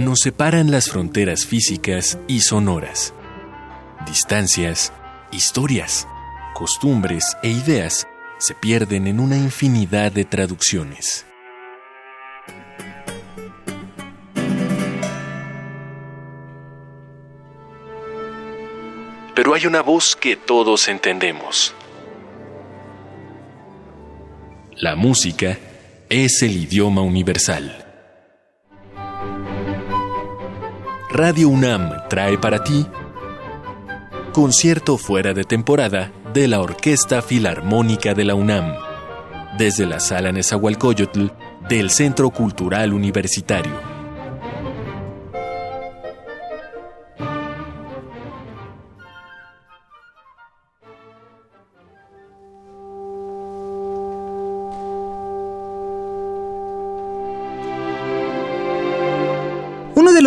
nos separan las fronteras físicas y sonoras. Distancias, historias, costumbres e ideas se pierden en una infinidad de traducciones. Pero hay una voz que todos entendemos. La música es el idioma universal. Radio UNAM trae para ti concierto fuera de temporada de la Orquesta Filarmónica de la UNAM, desde la Sala Nezahualcóyotl del Centro Cultural Universitario.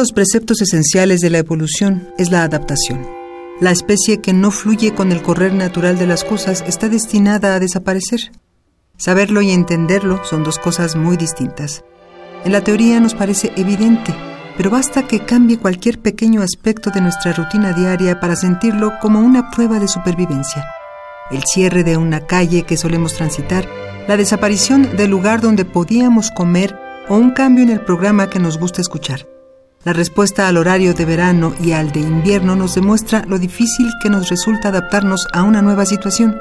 Los preceptos esenciales de la evolución es la adaptación. La especie que no fluye con el correr natural de las cosas está destinada a desaparecer. Saberlo y entenderlo son dos cosas muy distintas. En la teoría nos parece evidente, pero basta que cambie cualquier pequeño aspecto de nuestra rutina diaria para sentirlo como una prueba de supervivencia. El cierre de una calle que solemos transitar, la desaparición del lugar donde podíamos comer o un cambio en el programa que nos gusta escuchar. La respuesta al horario de verano y al de invierno nos demuestra lo difícil que nos resulta adaptarnos a una nueva situación.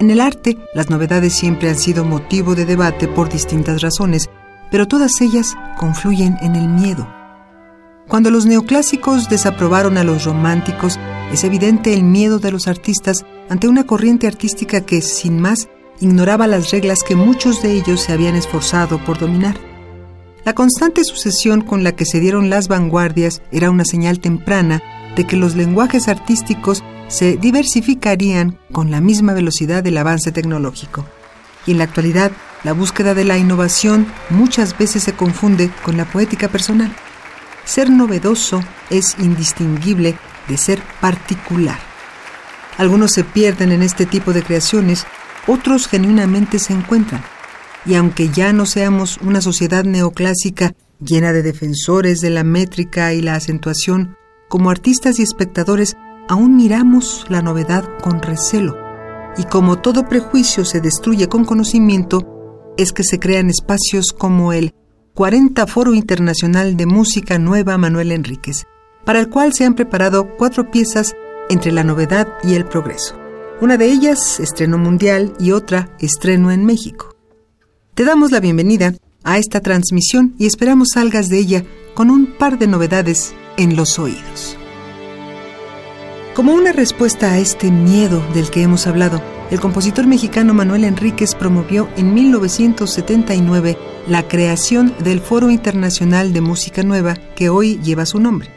En el arte, las novedades siempre han sido motivo de debate por distintas razones, pero todas ellas confluyen en el miedo. Cuando los neoclásicos desaprobaron a los románticos, es evidente el miedo de los artistas ante una corriente artística que, sin más, ignoraba las reglas que muchos de ellos se habían esforzado por dominar. La constante sucesión con la que se dieron las vanguardias era una señal temprana de que los lenguajes artísticos se diversificarían con la misma velocidad del avance tecnológico. Y en la actualidad, la búsqueda de la innovación muchas veces se confunde con la poética personal. Ser novedoso es indistinguible de ser particular. Algunos se pierden en este tipo de creaciones, otros genuinamente se encuentran y aunque ya no seamos una sociedad neoclásica llena de defensores de la métrica y la acentuación, como artistas y espectadores aún miramos la novedad con recelo. Y como todo prejuicio se destruye con conocimiento, es que se crean espacios como el 40 Foro Internacional de Música Nueva Manuel Enríquez, para el cual se han preparado cuatro piezas entre la novedad y el progreso. Una de ellas, estreno mundial, y otra, estreno en México. Te damos la bienvenida a esta transmisión y esperamos salgas de ella con un par de novedades en los oídos. Como una respuesta a este miedo del que hemos hablado, el compositor mexicano Manuel Enríquez promovió en 1979 la creación del Foro Internacional de Música Nueva que hoy lleva su nombre.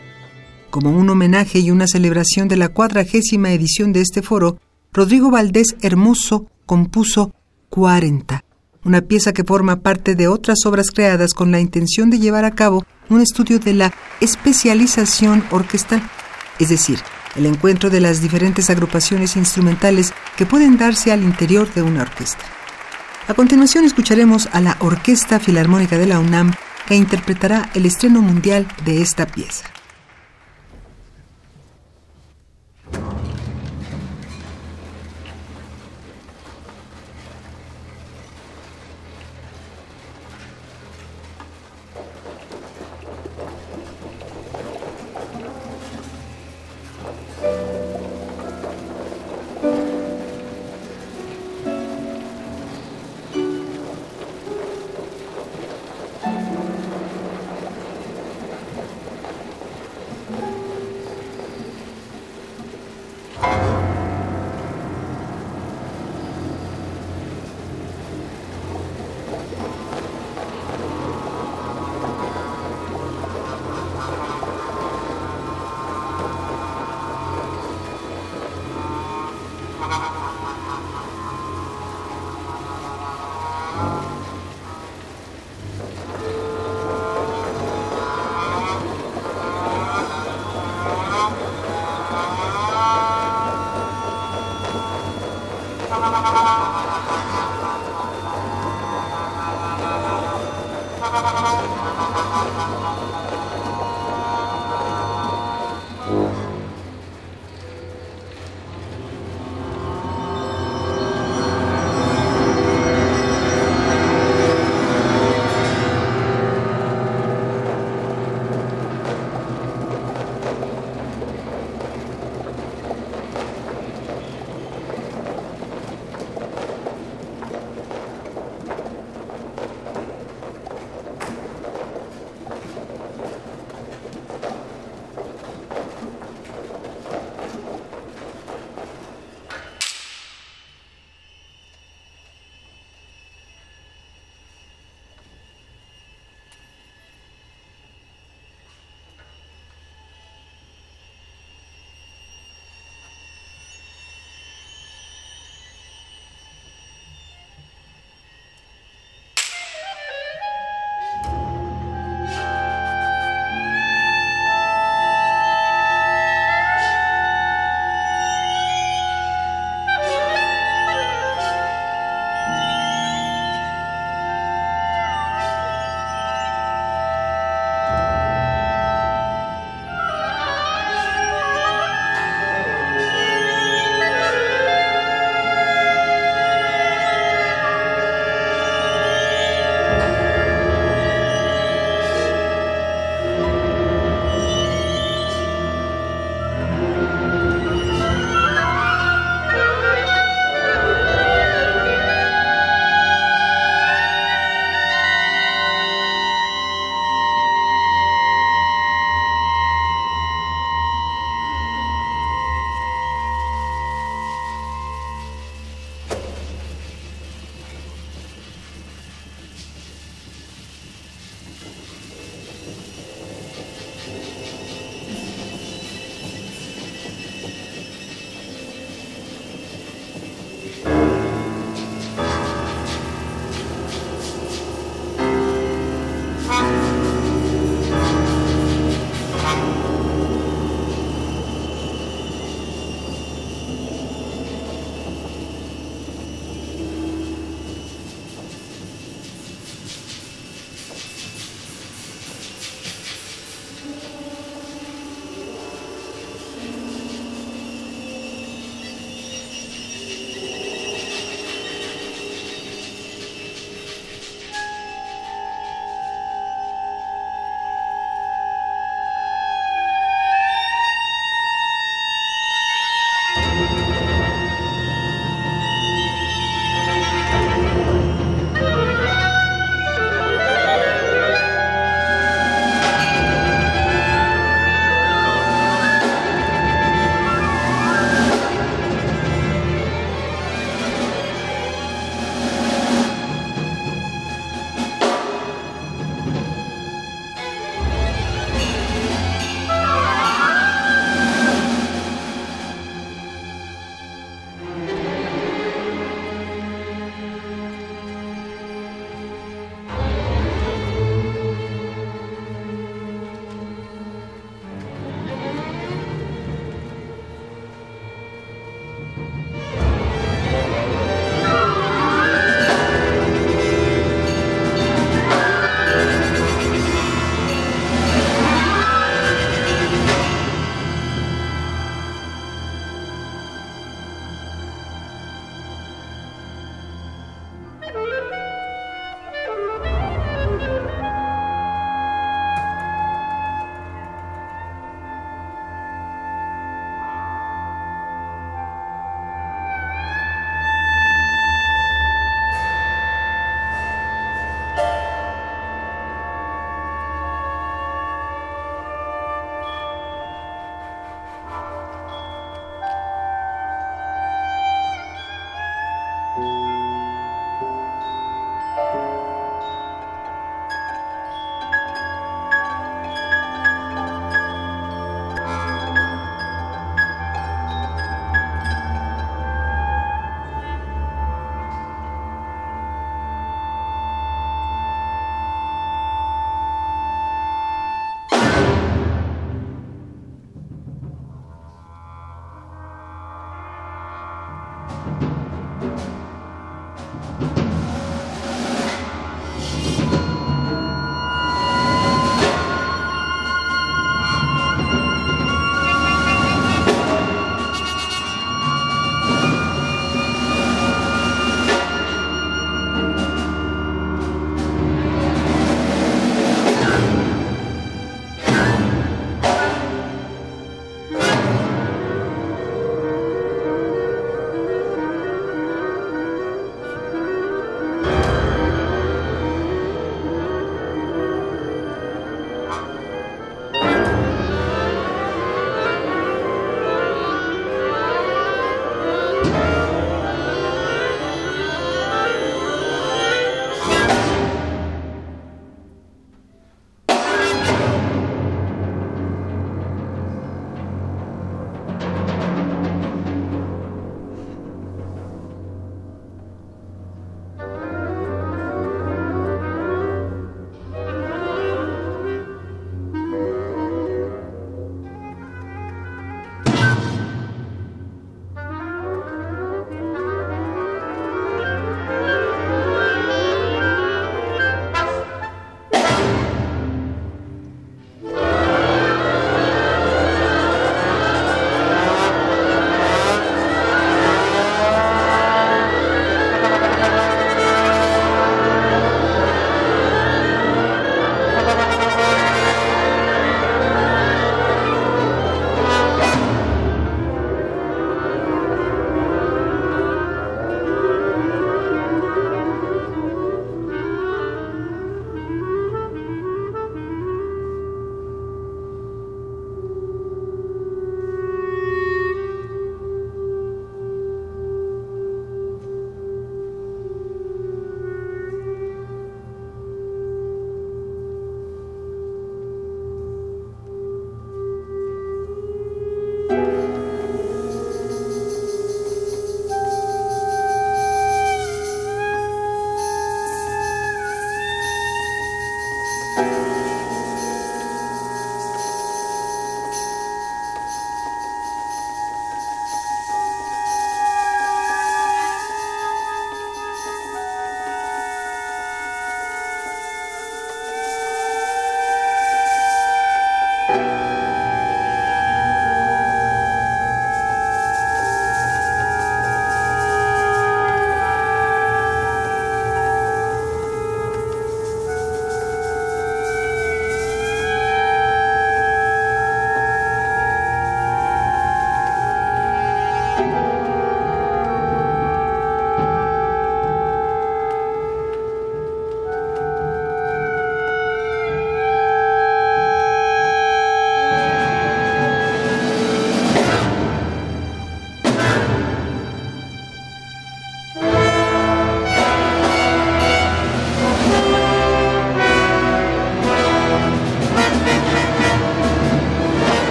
Como un homenaje y una celebración de la cuadragésima edición de este foro, Rodrigo Valdés Hermoso compuso 40 una pieza que forma parte de otras obras creadas con la intención de llevar a cabo un estudio de la especialización orquestal, es decir, el encuentro de las diferentes agrupaciones instrumentales que pueden darse al interior de una orquesta. A continuación escucharemos a la Orquesta Filarmónica de la UNAM que interpretará el estreno mundial de esta pieza.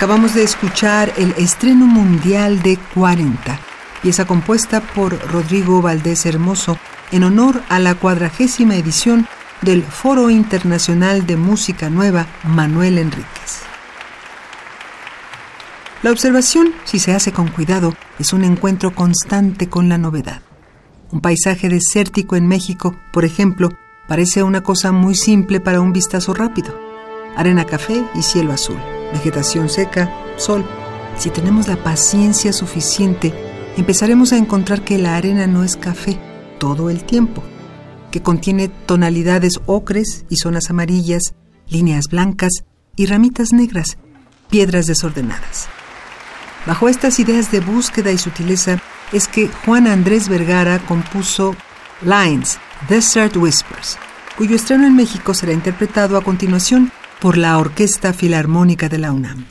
Acabamos de escuchar el estreno mundial de 40, pieza compuesta por Rodrigo Valdés Hermoso en honor a la cuadragésima edición del Foro Internacional de Música Nueva Manuel Enríquez. La observación, si se hace con cuidado, es un encuentro constante con la novedad. Un paisaje desértico en México, por ejemplo, parece una cosa muy simple para un vistazo rápido. Arena café y cielo azul vegetación seca, sol. Si tenemos la paciencia suficiente, empezaremos a encontrar que la arena no es café todo el tiempo, que contiene tonalidades ocres y zonas amarillas, líneas blancas y ramitas negras, piedras desordenadas. Bajo estas ideas de búsqueda y sutileza es que Juan Andrés Vergara compuso Lines, Desert Whispers, cuyo estreno en México será interpretado a continuación por la Orquesta Filarmónica de la UNAM.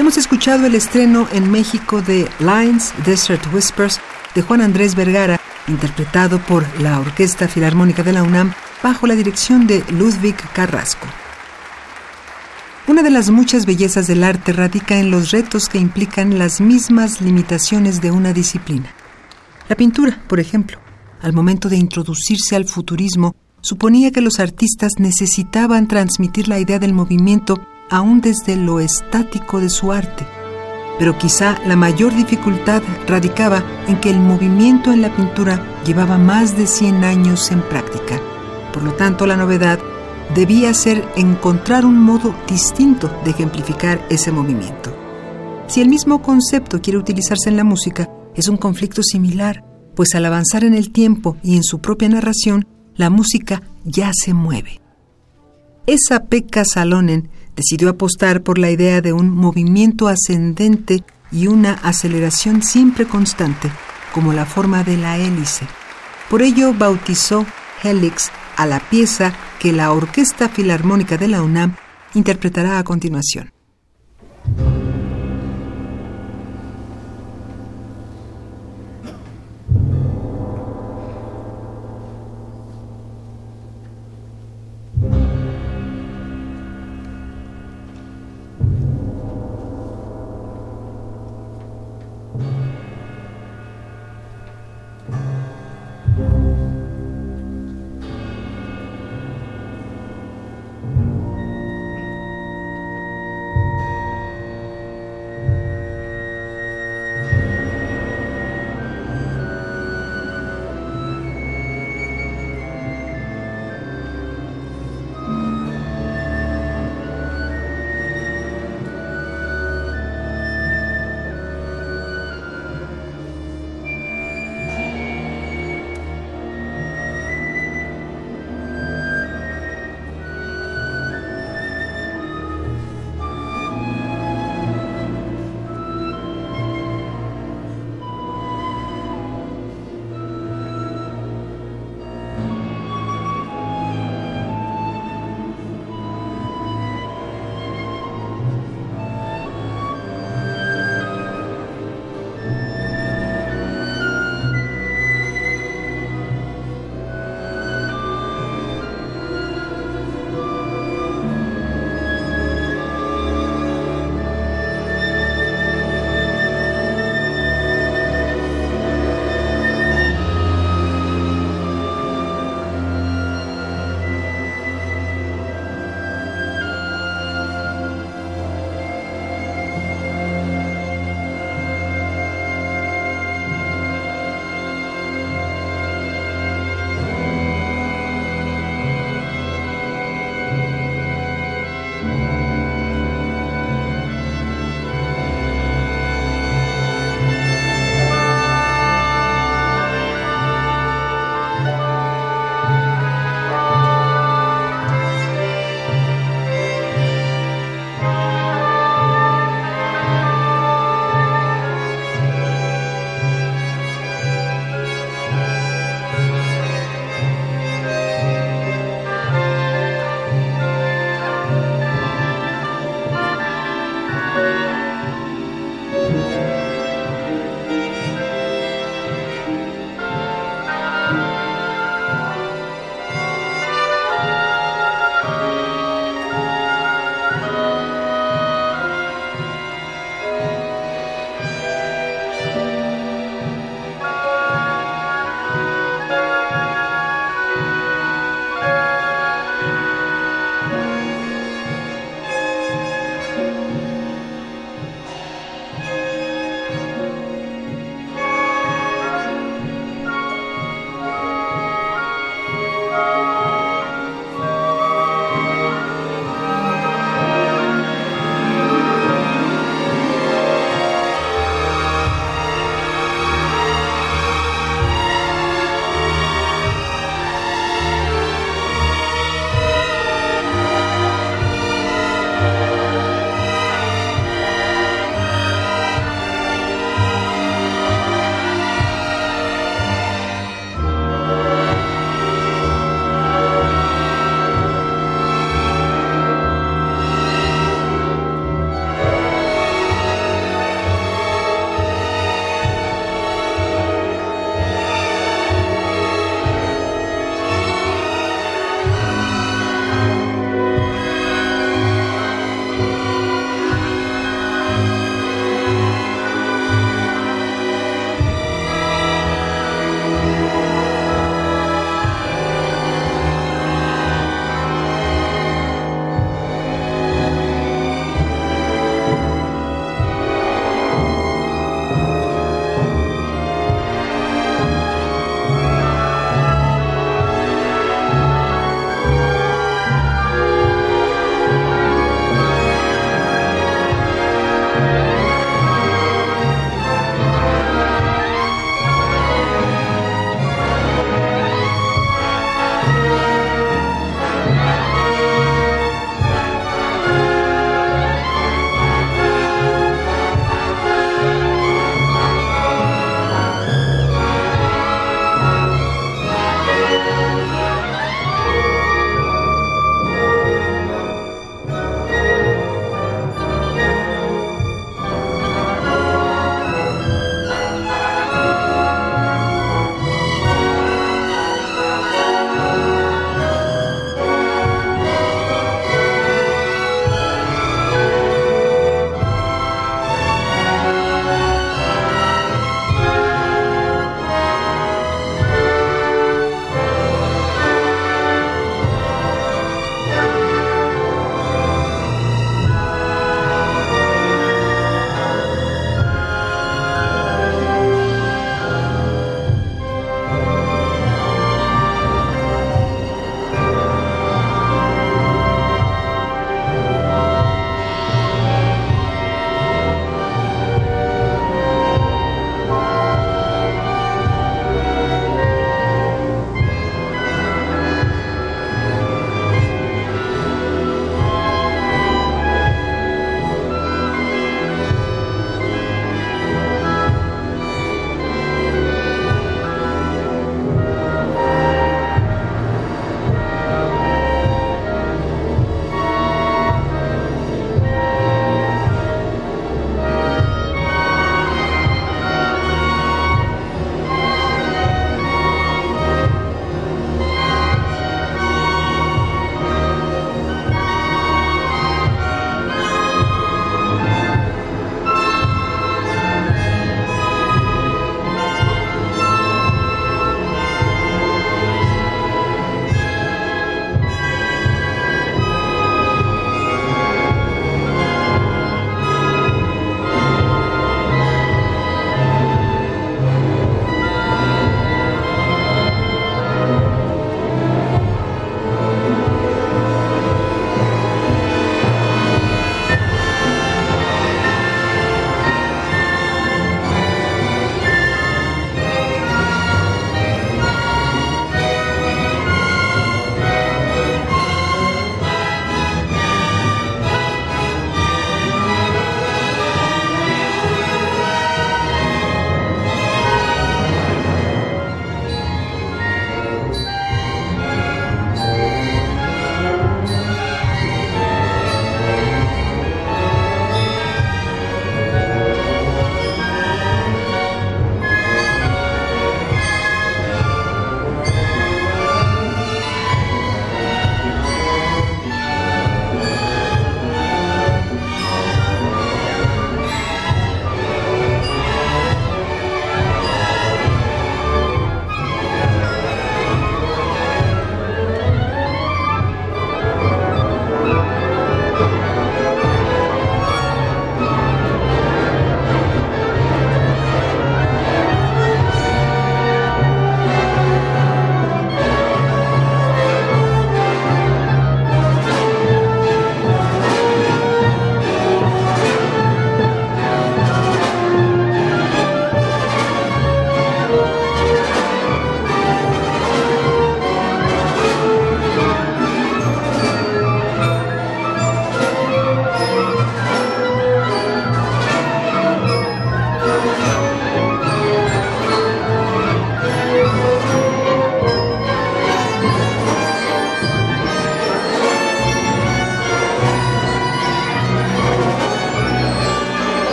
Hemos escuchado el estreno en México de Lines Desert Whispers de Juan Andrés Vergara, interpretado por la Orquesta Filarmónica de la UNAM bajo la dirección de Ludwig Carrasco. Una de las muchas bellezas del arte radica en los retos que implican las mismas limitaciones de una disciplina. La pintura, por ejemplo, al momento de introducirse al futurismo, suponía que los artistas necesitaban transmitir la idea del movimiento aún desde lo estático de su arte. Pero quizá la mayor dificultad radicaba en que el movimiento en la pintura llevaba más de 100 años en práctica. Por lo tanto, la novedad debía ser encontrar un modo distinto de ejemplificar ese movimiento. Si el mismo concepto quiere utilizarse en la música, es un conflicto similar, pues al avanzar en el tiempo y en su propia narración, la música ya se mueve. Esa Pekka Salonen decidió apostar por la idea de un movimiento ascendente y una aceleración siempre constante, como la forma de la hélice. Por ello bautizó Helix a la pieza que la Orquesta Filarmónica de la UNAM interpretará a continuación.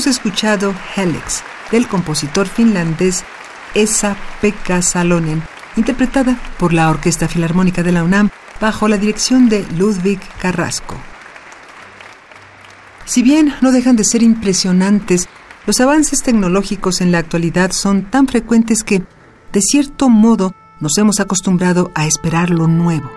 Hemos escuchado Helix del compositor finlandés Esa-Pekka Salonen, interpretada por la Orquesta Filarmónica de la UNAM bajo la dirección de Ludwig Carrasco. Si bien no dejan de ser impresionantes, los avances tecnológicos en la actualidad son tan frecuentes que, de cierto modo, nos hemos acostumbrado a esperar lo nuevo.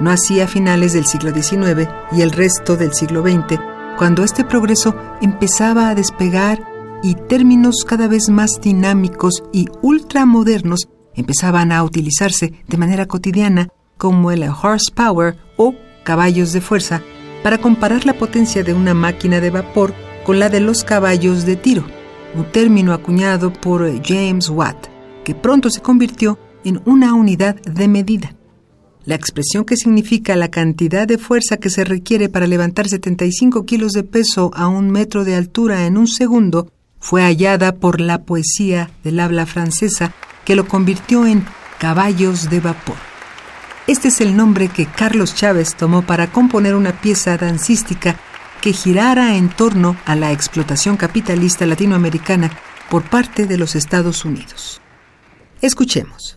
No así a finales del siglo XIX y el resto del siglo XX, cuando este progreso empezaba a despegar y términos cada vez más dinámicos y ultramodernos empezaban a utilizarse de manera cotidiana como el horsepower o caballos de fuerza para comparar la potencia de una máquina de vapor con la de los caballos de tiro, un término acuñado por James Watt, que pronto se convirtió en una unidad de medida. La expresión que significa la cantidad de fuerza que se requiere para levantar 75 kilos de peso a un metro de altura en un segundo fue hallada por la poesía del habla francesa que lo convirtió en caballos de vapor. Este es el nombre que Carlos Chávez tomó para componer una pieza dancística que girara en torno a la explotación capitalista latinoamericana por parte de los Estados Unidos. Escuchemos.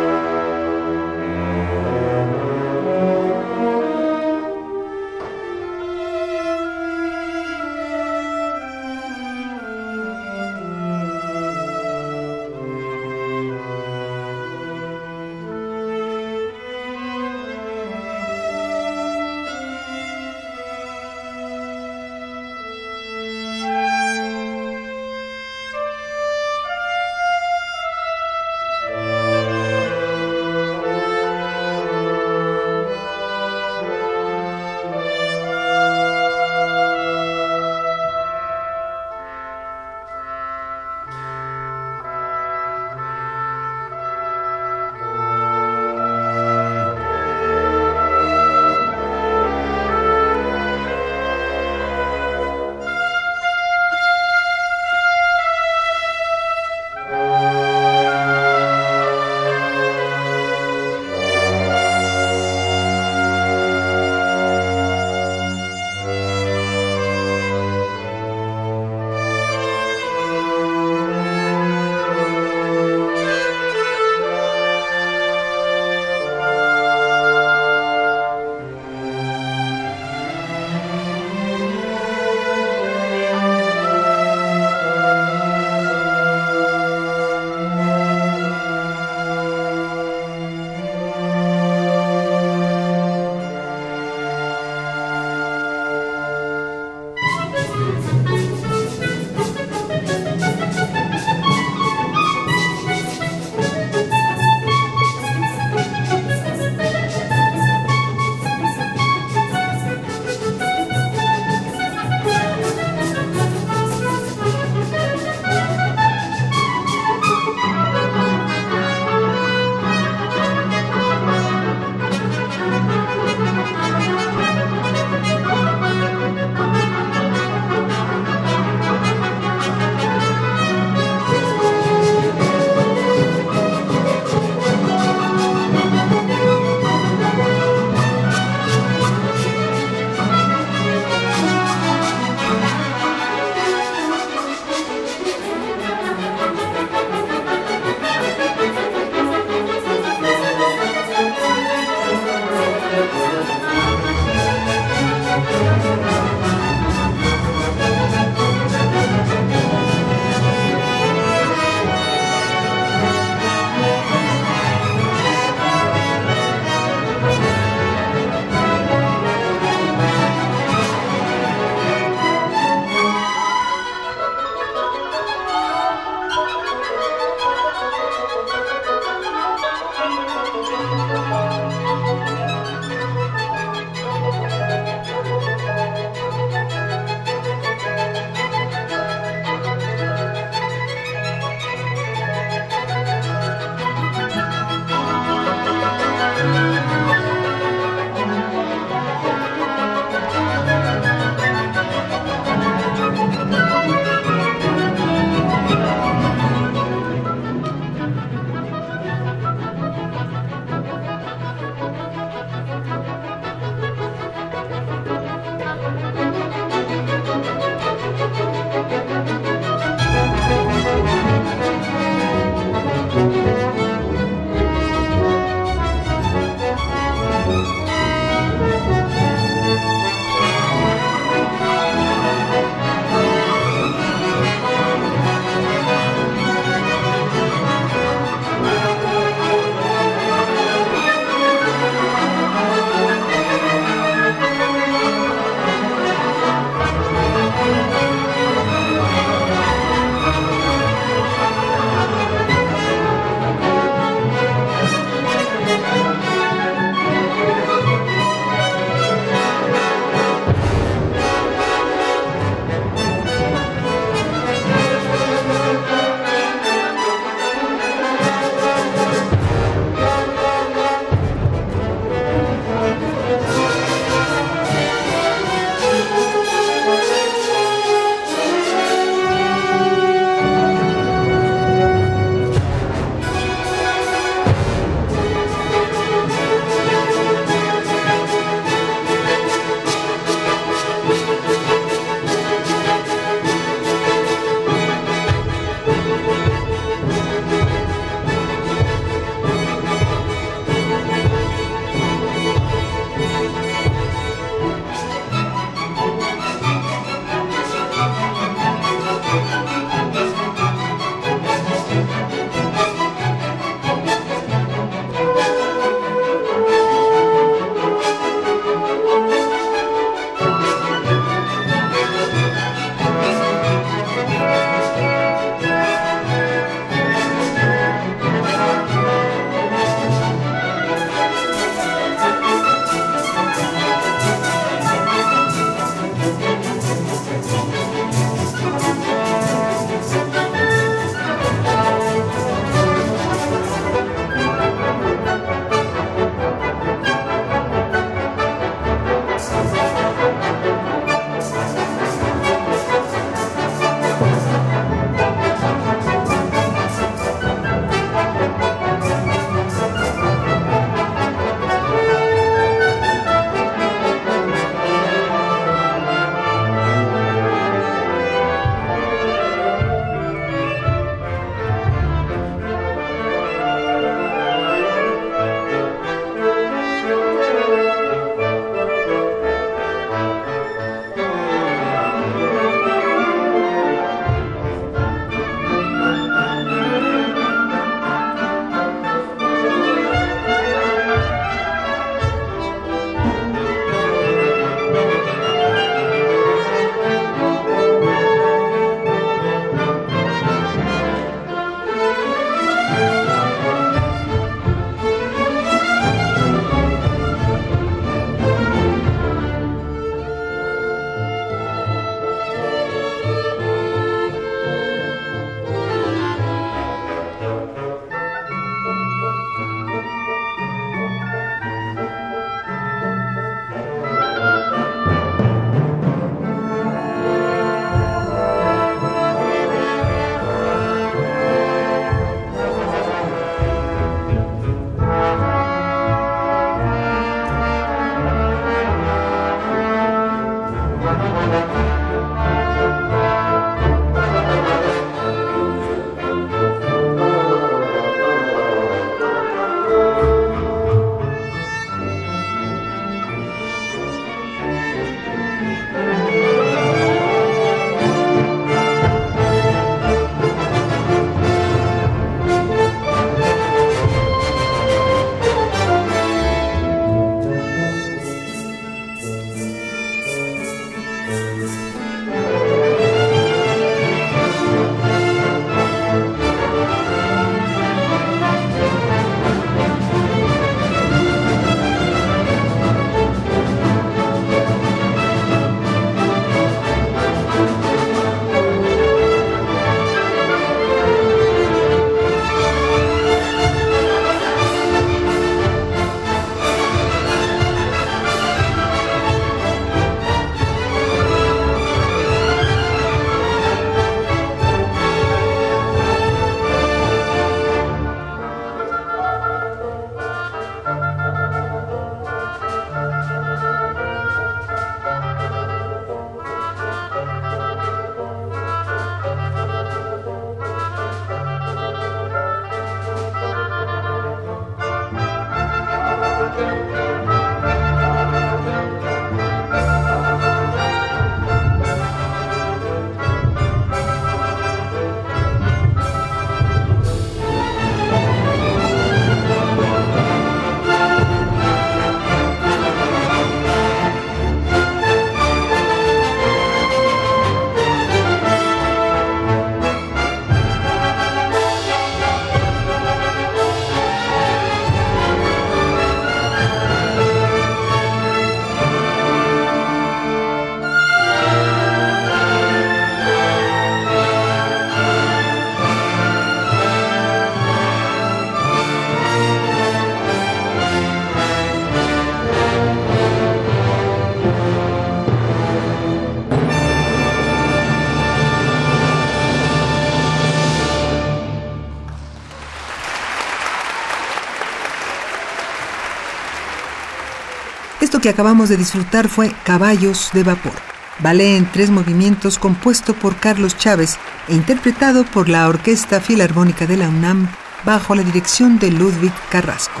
Que acabamos de disfrutar fue Caballos de Vapor, ballet en tres movimientos compuesto por Carlos Chávez e interpretado por la Orquesta Filarmónica de la UNAM bajo la dirección de Ludwig Carrasco.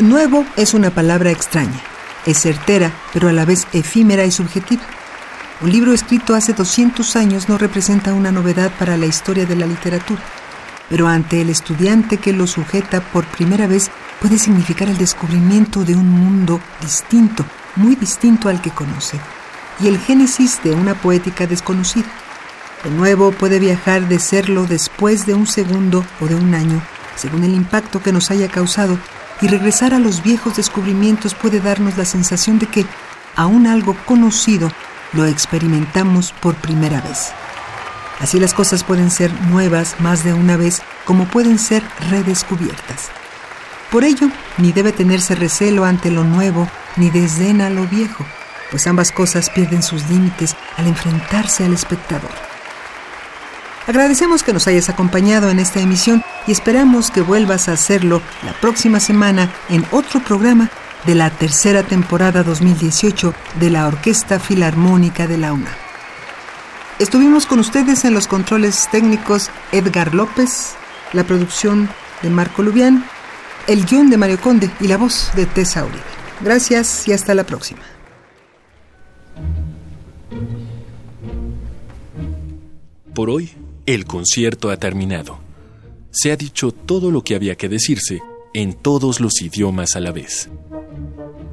Nuevo es una palabra extraña. Es certera, pero a la vez efímera y subjetiva. Un libro escrito hace 200 años no representa una novedad para la historia de la literatura, pero ante el estudiante que lo sujeta por primera vez puede significar el descubrimiento de un mundo distinto, muy distinto al que conoce, y el génesis de una poética desconocida. De nuevo puede viajar de serlo después de un segundo o de un año, según el impacto que nos haya causado, y regresar a los viejos descubrimientos puede darnos la sensación de que aún algo conocido lo experimentamos por primera vez. Así las cosas pueden ser nuevas más de una vez como pueden ser redescubiertas. Por ello, ni debe tenerse recelo ante lo nuevo ni desdén a lo viejo, pues ambas cosas pierden sus límites al enfrentarse al espectador. Agradecemos que nos hayas acompañado en esta emisión y esperamos que vuelvas a hacerlo la próxima semana en otro programa de la tercera temporada 2018 de la Orquesta Filarmónica de la UNA. Estuvimos con ustedes en los controles técnicos Edgar López, la producción de Marco Lubián, el guion de Mario Conde y la voz de Tessa Uribe. Gracias y hasta la próxima. Por hoy, el concierto ha terminado. Se ha dicho todo lo que había que decirse en todos los idiomas a la vez.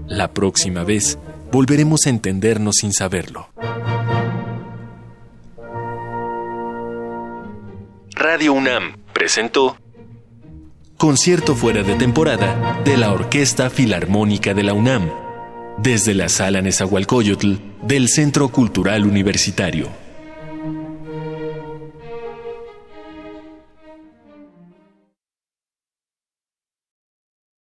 La próxima vez volveremos a entendernos sin saberlo. Radio UNAM presentó Concierto fuera de temporada de la Orquesta Filarmónica de la UNAM, desde la Sala Nezahualcóyotl del Centro Cultural Universitario.